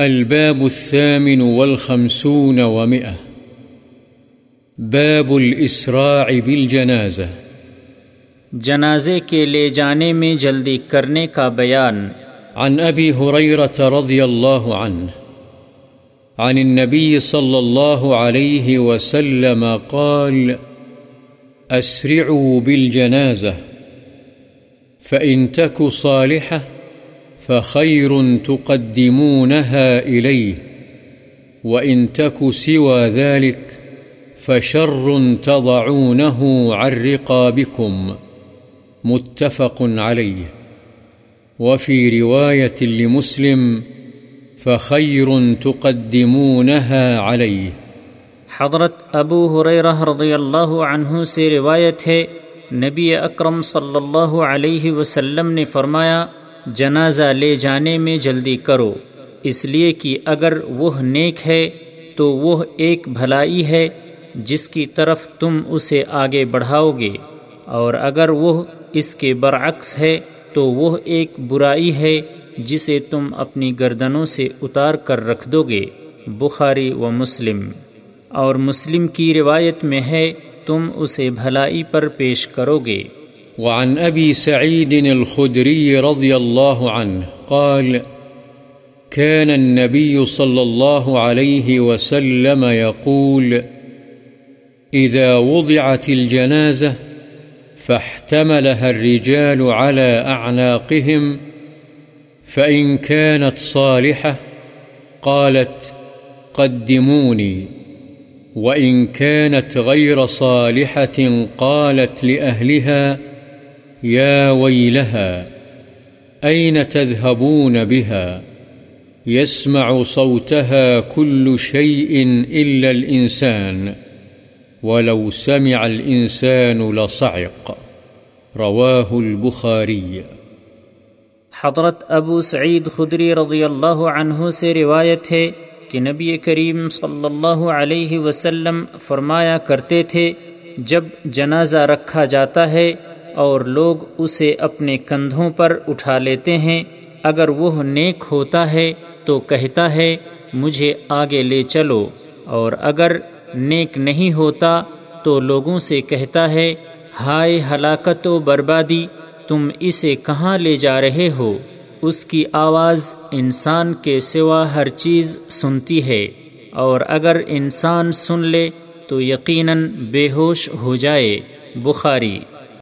الباب الثامن والخمسون ومئة. باب الإسراع بالجنازة. جنازے کے لے جانے میں جلدی کرنے کا بیان. عن أبي هريرة رضي الله عنه عن النبي صلى الله عليه وسلم قال أسرعوا بالجنازة. فإن تك صالحة فخير تقدمونها إليه، وإن تك سوى ذلك فشر تضعونه عن رقابكم، متفق عليه. وفي رواية لمسلم فخير تقدمونها عليه. حضرت ابو حریرہ رضی اللہ عنہ سے روایت ہے، نبی اکرم صلی اللہ علیہ وسلم نے فرمایا جنازہ لے جانے میں جلدی کرو۔ اس لیے کہ اگر وہ نیک ہے تو وہ ایک بھلائی ہے جس کی طرف تم اسے آگے بڑھاؤ گے۔ اور اگر وہ اس کے برعکس ہے تو وہ ایک برائی ہے جسے تم اپنی گردنوں سے اتار کر رکھ دو گے۔ بخاری و مسلم۔ اور مسلم کی روایت میں ہے تم اسے بھلائی پر پیش کرو گے۔ وعن أبي سعيد الخدري رضي الله عنه قال، كان النبي صلى الله عليه وسلم يقول، إذا وضعت الجنازة فاحتملها الرجال على أعناقهم، فإن كانت صالحة قالت، قدموني، وإن كانت غير صالحة قالت لأهلها يا ويلها، أين تذهبون بها؟ يسمع صوتها كل شيء إلا الإنسان، ولو سمع الإنسان لصعق۔ رواه البخاري۔ حضرت ابو سعید خدری رضی اللہ عنہ سے روایت ہے کہ نبی کریم صلی اللہ علیہ وسلم فرمایا کرتے تھے، جب جنازہ رکھا جاتا ہے اور لوگ اسے اپنے کندھوں پر اٹھا لیتے ہیں۔ اگر وہ نیک ہوتا ہے تو کہتا ہے، مجھے آگے لے چلو۔ اور اگر نیک نہیں ہوتا تو لوگوں سے کہتا ہے، ہائے ہلاکت و بربادی، تم اسے کہاں لے جا رہے ہو؟ اس کی آواز انسان کے سوا ہر چیز سنتی ہے۔ اور اگر انسان سن لے تو یقیناً بے ہوش ہو جائے۔ بخاری